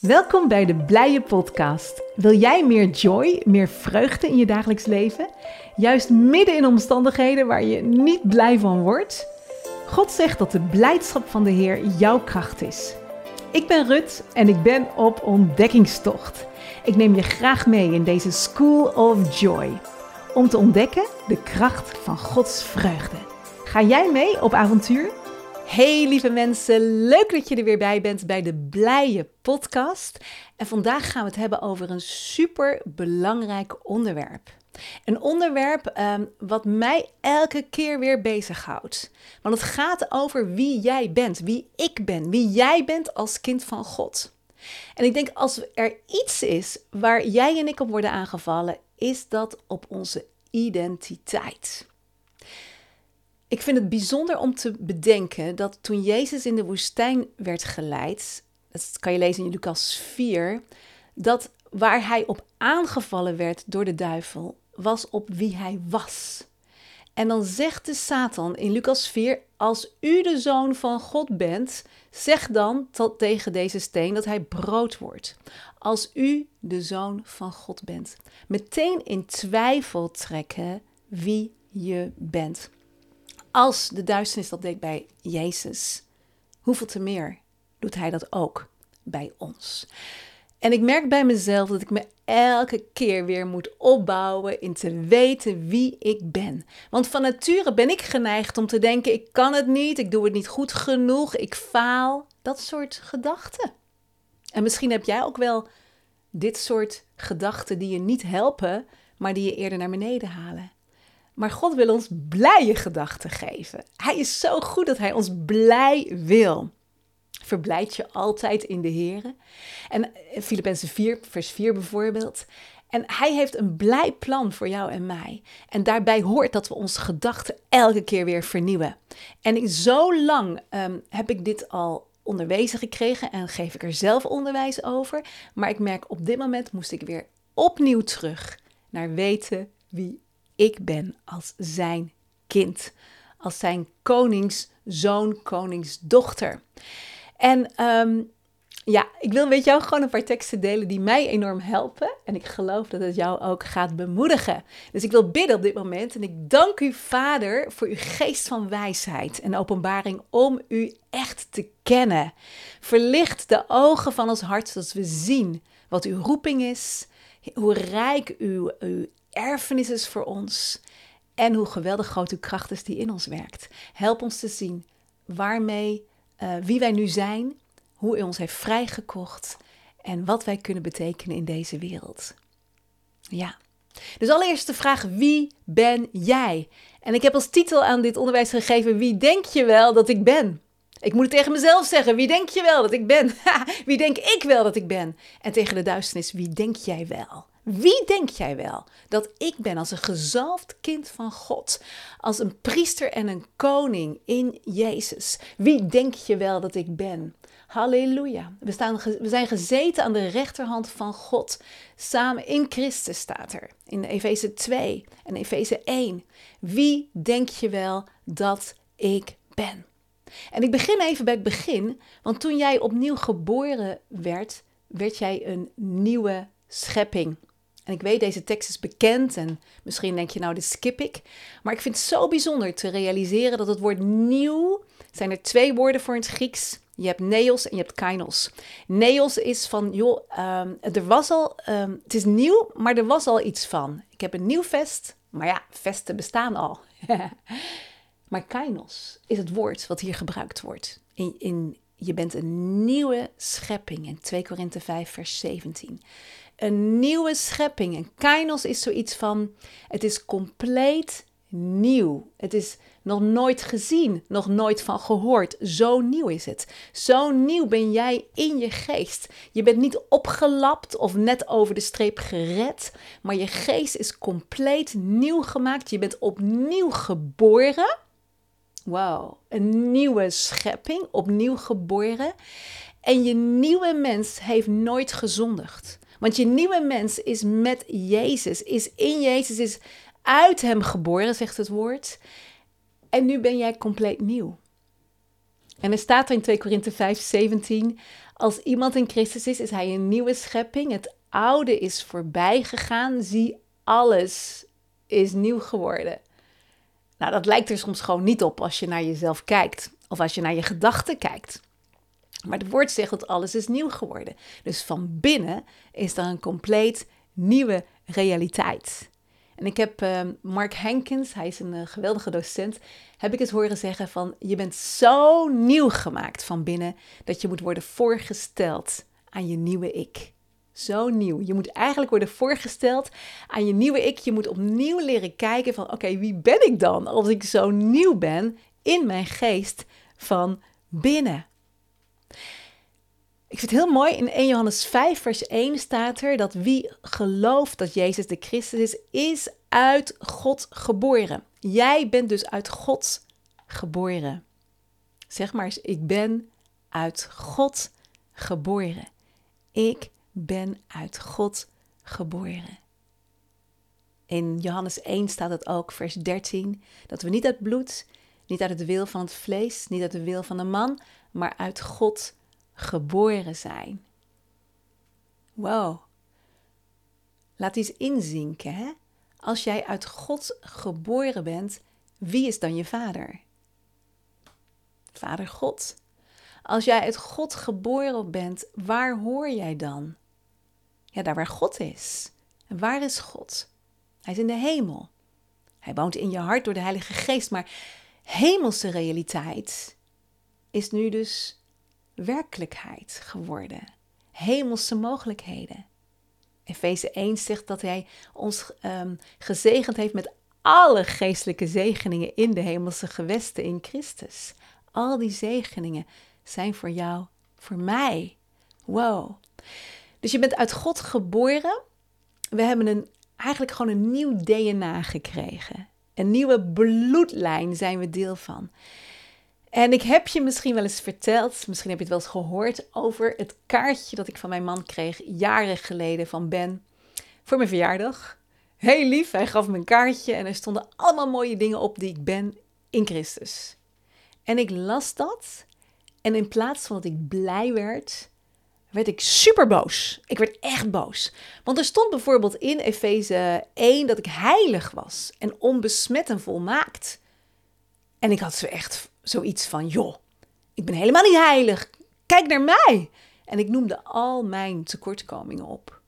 Welkom bij de Blije Podcast. Wil jij meer joy, meer vreugde in je dagelijks leven? Juist midden in omstandigheden waar je niet blij van wordt? God zegt dat de blijdschap van de Heer jouw kracht is. Ik ben Rut en ik ben op ontdekkingstocht. Ik neem je graag mee in deze School of Joy om te ontdekken de kracht van Gods vreugde. Ga jij mee op avontuur? Hey lieve mensen, leuk dat je er weer bij bent bij de Blije Podcast. En vandaag gaan we het hebben over een super belangrijk onderwerp. Een onderwerp um, wat mij elke keer weer bezighoudt. Want het gaat over wie jij bent, wie ik ben, wie jij bent als kind van God. En ik denk als er iets is waar jij en ik op worden aangevallen, is dat op onze identiteit. Ik vind het bijzonder om te bedenken dat toen Jezus in de woestijn werd geleid, dat kan je lezen in Lucas 4, dat waar hij op aangevallen werd door de duivel, was op wie hij was. En dan zegt de Satan in Lucas 4: Als u de zoon van God bent, zeg dan tegen deze steen dat hij brood wordt. Als u de zoon van God bent. Meteen in twijfel trekken wie je bent. Als de duisternis dat deed bij Jezus, hoeveel te meer doet hij dat ook bij ons. En ik merk bij mezelf dat ik me elke keer weer moet opbouwen in te weten wie ik ben. Want van nature ben ik geneigd om te denken: ik kan het niet, ik doe het niet goed genoeg, ik faal. Dat soort gedachten. En misschien heb jij ook wel dit soort gedachten die je niet helpen, maar die je eerder naar beneden halen. Maar God wil ons blije gedachten geven. Hij is zo goed dat hij ons blij wil. Verblijd je altijd in de Heer. En Filippenzen 4, vers 4 bijvoorbeeld. En hij heeft een blij plan voor jou en mij. En daarbij hoort dat we onze gedachten elke keer weer vernieuwen. En zo lang um, heb ik dit al onderwezen gekregen en geef ik er zelf onderwijs over. Maar ik merk op dit moment moest ik weer opnieuw terug naar weten wie ik ben als zijn kind. Als zijn koningszoon, koningsdochter. En um, ja, ik wil met jou gewoon een paar teksten delen die mij enorm helpen. En ik geloof dat het jou ook gaat bemoedigen. Dus ik wil bidden op dit moment. En ik dank u, Vader, voor uw geest van wijsheid en openbaring om u echt te kennen. Verlicht de ogen van ons hart, zodat we zien wat uw roeping is, hoe rijk uw, uw erfenis is voor ons en hoe geweldig groot uw kracht is die in ons werkt. Help ons te zien waarmee, uh, wie wij nu zijn, hoe u ons heeft vrijgekocht en wat wij kunnen betekenen in deze wereld. Ja. Dus allereerst de vraag: wie ben jij? En ik heb als titel aan dit onderwijs gegeven: Wie denk je wel dat ik ben? Ik moet het tegen mezelf zeggen: Wie denk je wel dat ik ben? wie denk ik wel dat ik ben? En tegen de duisternis: Wie denk jij wel? Wie denk jij wel dat ik ben als een gezalfd kind van God? Als een priester en een koning in Jezus? Wie denk je wel dat ik ben? Halleluja. We, staan, we zijn gezeten aan de rechterhand van God. Samen in Christus staat er. In Efeze 2 en Efeze 1. Wie denk je wel dat ik ben? En ik begin even bij het begin. Want toen jij opnieuw geboren werd, werd jij een nieuwe schepping. En ik weet, deze tekst is bekend en misschien denk je nou, dit skip ik. Maar ik vind het zo bijzonder te realiseren dat het woord nieuw, zijn er twee woorden voor in het Grieks. Je hebt neos en je hebt kainos. Neos is van, joh, um, er was al, um, het is nieuw, maar er was al iets van. Ik heb een nieuw vest, maar ja, vesten bestaan al. maar kainos is het woord wat hier gebruikt wordt. In, in, je bent een nieuwe schepping in 2 Korinthe 5, vers 17 een nieuwe schepping. En kainos is zoiets van, het is compleet nieuw. Het is nog nooit gezien, nog nooit van gehoord. Zo nieuw is het. Zo nieuw ben jij in je geest. Je bent niet opgelapt of net over de streep gered, maar je geest is compleet nieuw gemaakt. Je bent opnieuw geboren. Wow, een nieuwe schepping, opnieuw geboren. En je nieuwe mens heeft nooit gezondigd. Want je nieuwe mens is met Jezus, is in Jezus, is uit Hem geboren, zegt het woord. En nu ben jij compleet nieuw. En er staat er in 2 Korinthe 5, 17, Als iemand in Christus is, is hij een nieuwe schepping. Het oude is voorbij gegaan. Zie, alles is nieuw geworden. Nou, dat lijkt er soms gewoon niet op als je naar jezelf kijkt of als je naar je gedachten kijkt. Maar het woord zegt dat alles is nieuw geworden. Dus van binnen is er een compleet nieuwe realiteit. En ik heb uh, Mark Hankins, hij is een uh, geweldige docent, heb ik eens horen zeggen van je bent zo nieuw gemaakt van binnen dat je moet worden voorgesteld aan je nieuwe ik. Zo nieuw. Je moet eigenlijk worden voorgesteld aan je nieuwe ik. Je moet opnieuw leren kijken van oké, wie ben ik dan als ik zo nieuw ben in mijn geest van binnen. Ik vind het heel mooi, in 1 Johannes 5, vers 1 staat er dat wie gelooft dat Jezus de Christus is, is uit God geboren. Jij bent dus uit God geboren. Zeg maar eens, ik ben uit God geboren. Ik ben uit God geboren. In Johannes 1 staat het ook, vers 13, dat we niet uit bloed, niet uit het wil van het vlees, niet uit de wil van de man, maar uit God geboren zijn. Wow. Laat iets inzinken, hè? Als jij uit God geboren bent, wie is dan je vader? Vader God. Als jij uit God geboren bent, waar hoor jij dan? Ja, daar waar God is. En waar is God? Hij is in de hemel. Hij woont in je hart door de Heilige Geest, maar hemelse realiteit is nu dus werkelijkheid geworden. Hemelse mogelijkheden. Efeze 1 zegt dat hij ons um, gezegend heeft met alle geestelijke zegeningen in de hemelse gewesten in Christus. Al die zegeningen zijn voor jou, voor mij. Wow. Dus je bent uit God geboren. We hebben een, eigenlijk gewoon een nieuw DNA gekregen. Een nieuwe bloedlijn zijn we deel van. En ik heb je misschien wel eens verteld, misschien heb je het wel eens gehoord, over het kaartje dat ik van mijn man kreeg jaren geleden van Ben voor mijn verjaardag. Heel lief, hij gaf me een kaartje en er stonden allemaal mooie dingen op die ik ben in Christus. En ik las dat en in plaats van dat ik blij werd, werd ik super boos. Ik werd echt boos. Want er stond bijvoorbeeld in Efeze 1 dat ik heilig was en onbesmet en volmaakt. En ik had zo echt zoiets van, joh, ik ben helemaal niet heilig. Kijk naar mij. En ik noemde al mijn tekortkomingen op.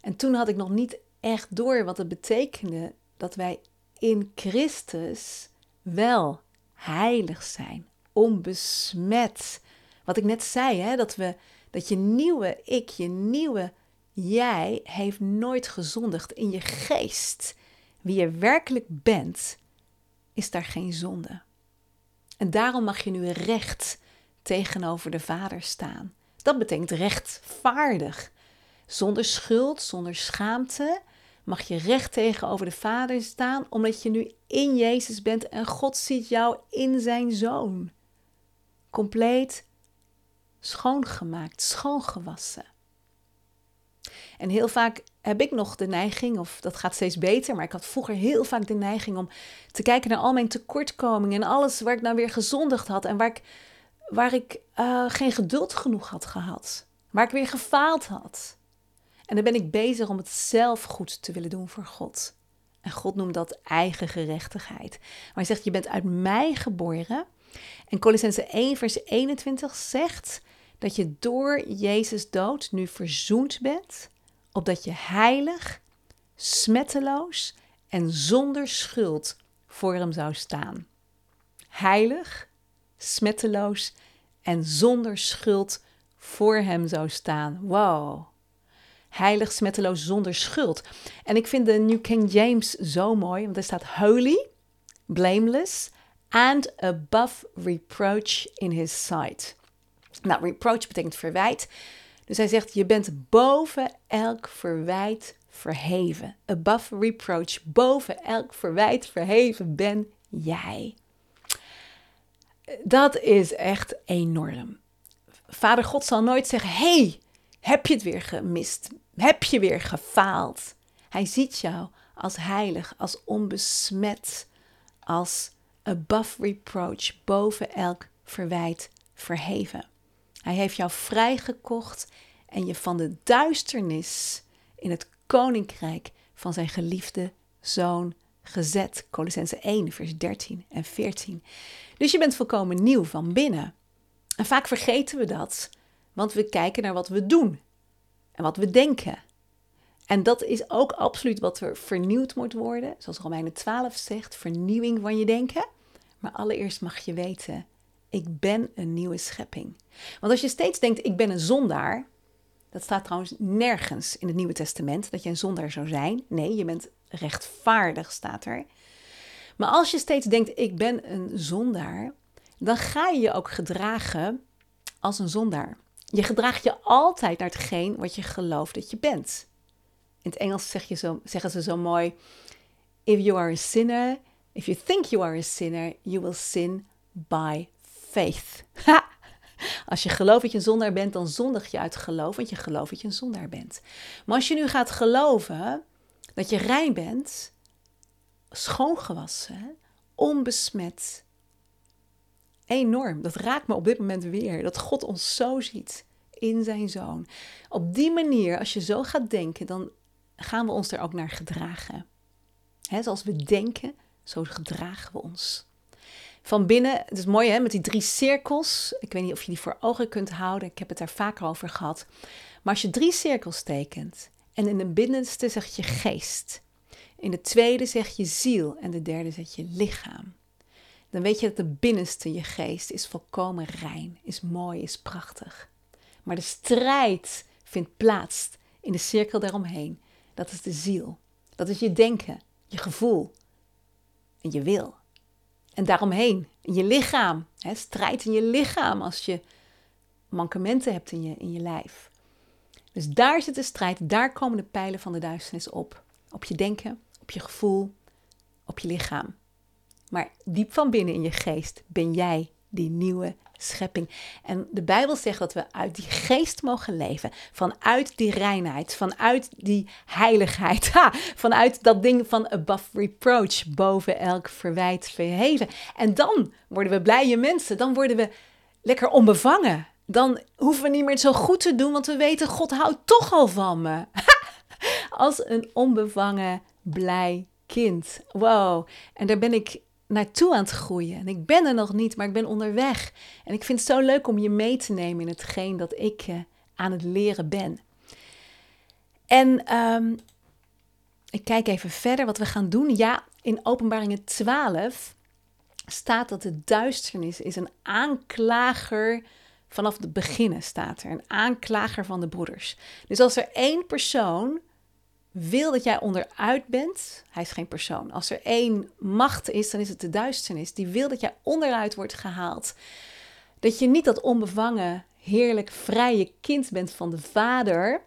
En toen had ik nog niet echt door wat het betekende dat wij in Christus wel heilig zijn, onbesmet. Wat ik net zei, hè, dat, we, dat je nieuwe ik, je nieuwe jij, heeft nooit gezondigd in je geest. Wie je werkelijk bent, is daar geen zonde. En daarom mag je nu recht tegenover de Vader staan. Dat betekent rechtvaardig. Zonder schuld, zonder schaamte mag je recht tegenover de Vader staan, omdat je nu in Jezus bent en God ziet jou in zijn Zoon. Compleet schoongemaakt, schoongewassen. En heel vaak heb ik nog de neiging, of dat gaat steeds beter, maar ik had vroeger heel vaak de neiging om te kijken naar al mijn tekortkomingen en alles waar ik nou weer gezondigd had en waar ik, waar ik uh, geen geduld genoeg had gehad, waar ik weer gefaald had. En dan ben ik bezig om het zelf goed te willen doen voor God. En God noemt dat eigen gerechtigheid. Maar hij zegt, je bent uit mij geboren. En Colossense 1 vers 21 zegt dat je door Jezus dood nu verzoend bent opdat je heilig, smetteloos en zonder schuld voor hem zou staan. Heilig, smetteloos en zonder schuld voor hem zou staan. Wow. Heilig, smetteloos, zonder schuld. En ik vind de New King James zo mooi, want er staat holy, blameless and above reproach in his sight. Nou, reproach betekent verwijt. Dus hij zegt: Je bent boven elk verwijt verheven. Above reproach, boven elk verwijt verheven ben jij. Dat is echt enorm. Vader God zal nooit zeggen: hey, heb je het weer gemist? Heb je weer gefaald? Hij ziet jou als heilig, als onbesmet, als above reproach, boven elk verwijt verheven. Hij heeft jou vrijgekocht en je van de duisternis in het koninkrijk van zijn geliefde zoon gezet. Colossense 1, vers 13 en 14. Dus je bent volkomen nieuw van binnen. En vaak vergeten we dat, want we kijken naar wat we doen en wat we denken. En dat is ook absoluut wat er vernieuwd moet worden. Zoals Romeinen 12 zegt, vernieuwing van je denken. Maar allereerst mag je weten, ik ben een nieuwe schepping. Want als je steeds denkt, ik ben een zondaar, dat staat trouwens nergens in het Nieuwe Testament dat je een zondaar zou zijn. Nee, je bent rechtvaardig, staat er. Maar als je steeds denkt, ik ben een zondaar, dan ga je je ook gedragen als een zondaar. Je gedraagt je altijd naar hetgeen wat je gelooft dat je bent. In het Engels zeg je zo, zeggen ze zo mooi: If you are a sinner, if you think you are a sinner, you will sin by faith. Als je gelooft dat je een zondaar bent, dan zondig je uit geloof, want je gelooft dat je een zondaar bent. Maar als je nu gaat geloven dat je rein bent, schoongewassen, onbesmet, enorm. Dat raakt me op dit moment weer, dat God ons zo ziet in zijn zoon. Op die manier, als je zo gaat denken, dan gaan we ons er ook naar gedragen. He, zoals we denken, zo gedragen we ons. Van binnen, het is mooi hè, met die drie cirkels. Ik weet niet of je die voor ogen kunt houden. Ik heb het daar vaker over gehad. Maar als je drie cirkels tekent en in de binnenste zeg je geest. In de tweede zeg je ziel en de derde zet je lichaam. Dan weet je dat de binnenste, je geest, is volkomen rein, is mooi, is prachtig. Maar de strijd vindt plaats in de cirkel daaromheen. Dat is de ziel. Dat is je denken, je gevoel en je wil. En daaromheen, je lichaam. Hè, strijd in je lichaam als je mankementen hebt in je, in je lijf. Dus daar zit de strijd, daar komen de pijlen van de duisternis op. Op je denken, op je gevoel, op je lichaam. Maar diep van binnen in je geest ben jij die nieuwe schepping. En de Bijbel zegt dat we uit die geest mogen leven. Vanuit die reinheid, vanuit die heiligheid. Vanuit dat ding van above reproach, boven elk verwijt verheven. En dan worden we blije mensen. Dan worden we lekker onbevangen. Dan hoeven we niet meer zo goed te doen, want we weten, God houdt toch al van me. Als een onbevangen, blij kind. Wow. En daar ben ik naartoe aan het groeien. En ik ben er nog niet, maar ik ben onderweg. En ik vind het zo leuk om je mee te nemen in hetgeen dat ik uh, aan het leren ben. En um, ik kijk even verder wat we gaan doen. Ja, in Openbaringen 12 staat dat de duisternis is een aanklager vanaf het begin staat er. Een aanklager van de broeders. Dus als er één persoon wil dat jij onderuit bent, hij is geen persoon. Als er één macht is, dan is het de duisternis. Die wil dat jij onderuit wordt gehaald. Dat je niet dat onbevangen, heerlijk, vrije kind bent van de vader.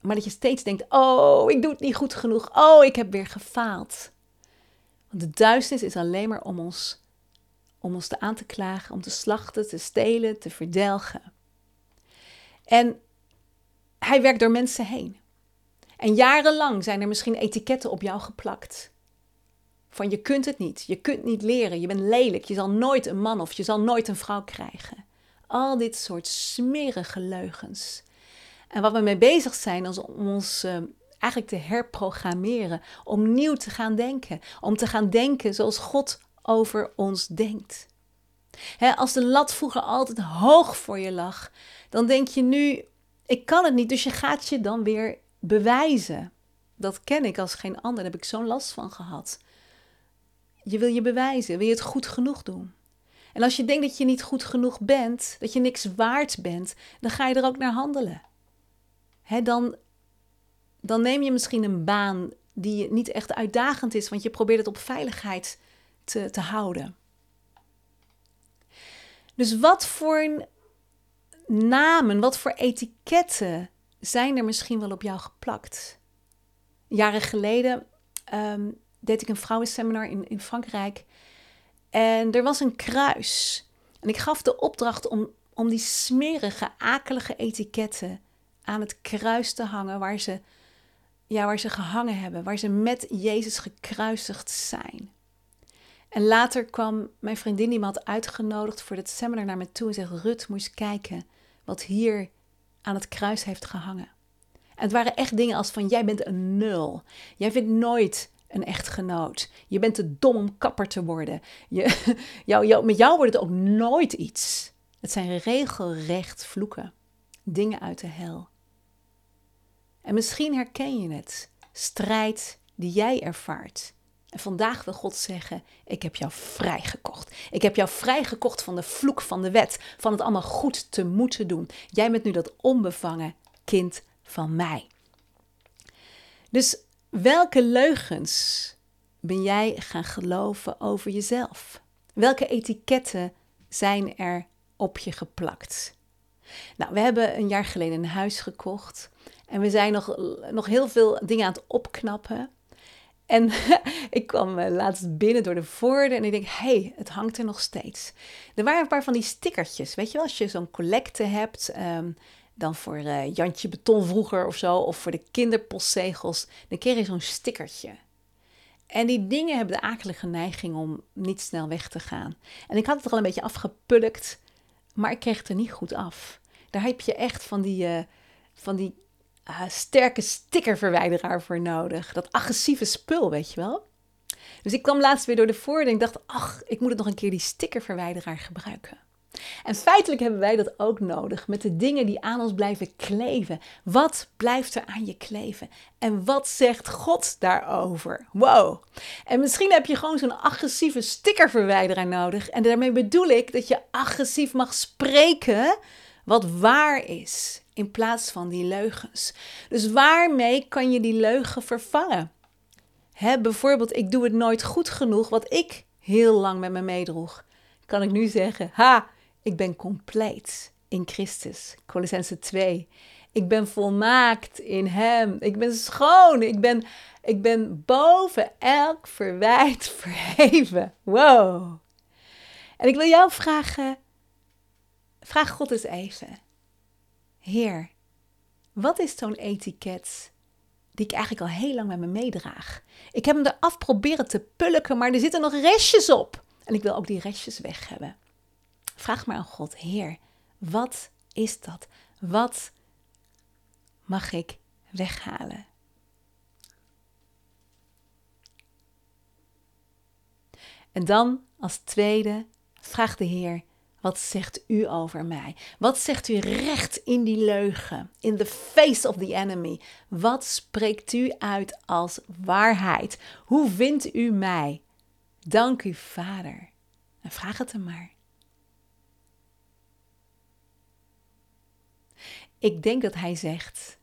Maar dat je steeds denkt: Oh, ik doe het niet goed genoeg. Oh, ik heb weer gefaald. Want de duisternis is alleen maar om ons, om ons te aan te klagen, om te slachten, te stelen, te verdelgen. En hij werkt door mensen heen. En jarenlang zijn er misschien etiketten op jou geplakt. Van je kunt het niet, je kunt niet leren, je bent lelijk, je zal nooit een man of je zal nooit een vrouw krijgen. Al dit soort smerige leugens. En wat we mee bezig zijn is om ons uh, eigenlijk te herprogrammeren, om nieuw te gaan denken, om te gaan denken zoals God over ons denkt. als de lat vroeger altijd hoog voor je lag, dan denk je nu, ik kan het niet, dus je gaat je dan weer bewijzen. Dat ken ik als geen ander, daar heb ik zo'n last van gehad. Je wil je bewijzen, wil je het goed genoeg doen. En als je denkt dat je niet goed genoeg bent, dat je niks waard bent, dan ga je er ook naar handelen. He, dan, dan neem je misschien een baan die niet echt uitdagend is, want je probeert het op veiligheid te, te houden. Dus wat voor namen, wat voor etiketten zijn er misschien wel op jou geplakt. Jaren geleden um, deed ik een vrouwenseminar in, in Frankrijk. En er was een kruis. En ik gaf de opdracht om, om die smerige, akelige etiketten aan het kruis te hangen waar ze, ja, waar ze gehangen hebben, waar ze met Jezus gekruisigd zijn. En later kwam mijn vriendin die me had uitgenodigd voor dit seminar naar me toe en zegt: Rut, moest kijken wat hier aan het kruis heeft gehangen. En het waren echt dingen als van jij bent een nul. Jij vindt nooit een echtgenoot. Je bent te dom om kapper te worden. Jou, jou, met jou wordt het ook nooit iets. Het zijn regelrecht vloeken. Dingen uit de hel. En misschien herken je het. Strijd die jij ervaart. En vandaag wil God zeggen: Ik heb jou vrijgekocht. Ik heb jou vrijgekocht van de vloek van de wet, van het allemaal goed te moeten doen. Jij bent nu dat onbevangen kind van mij. Dus welke leugens ben jij gaan geloven over jezelf? Welke etiketten zijn er op je geplakt? Nou, we hebben een jaar geleden een huis gekocht en we zijn nog, nog heel veel dingen aan het opknappen. En ik kwam eh, laatst binnen door de voordeur en ik denk, hé, hey, het hangt er nog steeds. Er waren een paar van die stickertjes, weet je wel, als je zo'n collecte hebt, ehm, dan voor uh, Jantje Beton vroeger of zo, of voor de kinderpostzegels, dan kreeg je zo'n stickertje. En die dingen hebben de akelige neiging om niet snel weg te gaan. En ik had het er al een beetje afgepulkt, maar ik kreeg het er niet goed af. Daar heb je echt van die, uh, van die uh, sterke stickerverwijderaar voor nodig. Dat agressieve spul, weet je wel. Dus ik kwam laatst weer door de voordeur en ik dacht, ach, ik moet het nog een keer die stickerverwijderaar gebruiken. En feitelijk hebben wij dat ook nodig met de dingen die aan ons blijven kleven. Wat blijft er aan je kleven? En wat zegt God daarover? Wow. En misschien heb je gewoon zo'n agressieve stickerverwijderaar nodig. En daarmee bedoel ik dat je agressief mag spreken wat waar is in plaats van die leugens. Dus waarmee kan je die leugen vervangen? Hè, bijvoorbeeld, ik doe het nooit goed genoeg, wat ik heel lang met me meedroeg. Kan ik nu zeggen, ha, ik ben compleet in Christus. Colossense 2. Ik ben volmaakt in Hem. Ik ben schoon. Ik ben, ik ben boven elk verwijt verheven. Wow. En ik wil jou vragen, vraag God eens even. Heer, wat is zo'n etiket die ik eigenlijk al heel lang met me meedraag? Ik heb hem eraf proberen te pulken, maar er zitten nog restjes op. En ik wil ook die restjes weg hebben. Vraag maar aan God, Heer, wat is dat? Wat mag ik weghalen? En dan als tweede, vraag de Heer, wat zegt u over mij? Wat zegt u recht in die leugen? In the face of the enemy. Wat spreekt u uit als waarheid? Hoe vindt u mij? Dank u, Vader. En vraag het hem maar. Ik denk dat hij zegt: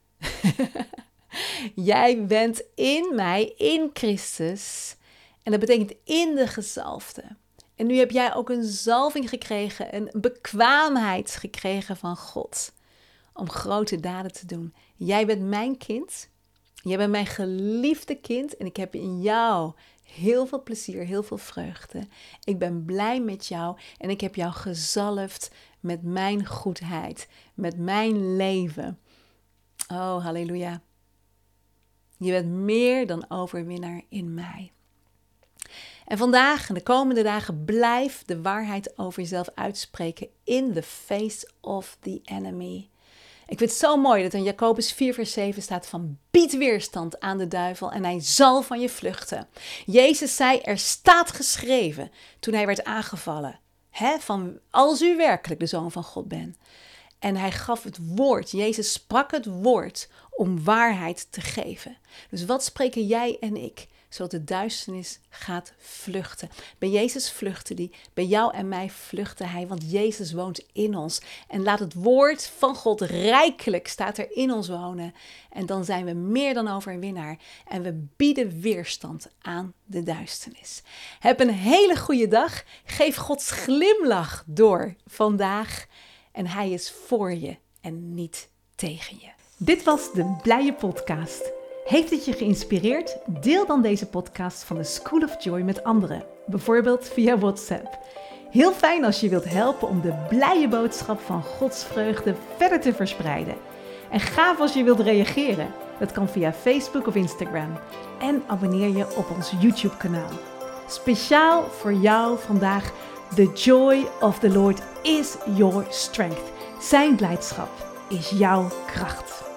Jij bent in mij, in Christus. En dat betekent in de gezalfde. En nu heb jij ook een zalving gekregen, een bekwaamheid gekregen van God om grote daden te doen. Jij bent mijn kind. Jij bent mijn geliefde kind en ik heb in jou heel veel plezier, heel veel vreugde. Ik ben blij met jou en ik heb jou gezalfd met mijn goedheid, met mijn leven. Oh, halleluja. Je bent meer dan overwinnaar in mij. En vandaag en de komende dagen blijf de waarheid over jezelf uitspreken in the face of the enemy. Ik vind het zo mooi dat in Jacobus 4 vers 7 staat van bied weerstand aan de duivel en hij zal van je vluchten. Jezus zei er staat geschreven toen hij werd aangevallen. Hè, van als u werkelijk de zoon van God bent. En hij gaf het woord. Jezus sprak het woord om waarheid te geven. Dus wat spreken jij en ik? Zodat de duisternis gaat vluchten. Bij Jezus vluchtte die, bij jou en mij vluchtte hij, want Jezus woont in ons. En laat het woord van God rijkelijk staat er in ons wonen. En dan zijn we meer dan overwinnaar en we bieden weerstand aan de duisternis. Heb een hele goede dag. Geef Gods glimlach door vandaag. En hij is voor je en niet tegen je. Dit was de Blije Podcast. Heeft het je geïnspireerd? Deel dan deze podcast van de School of Joy met anderen, bijvoorbeeld via WhatsApp. Heel fijn als je wilt helpen om de blije boodschap van Gods vreugde verder te verspreiden. En gaaf als je wilt reageren. Dat kan via Facebook of Instagram. En abonneer je op ons YouTube-kanaal. Speciaal voor jou vandaag. The joy of the Lord is your strength. Zijn blijdschap is jouw kracht.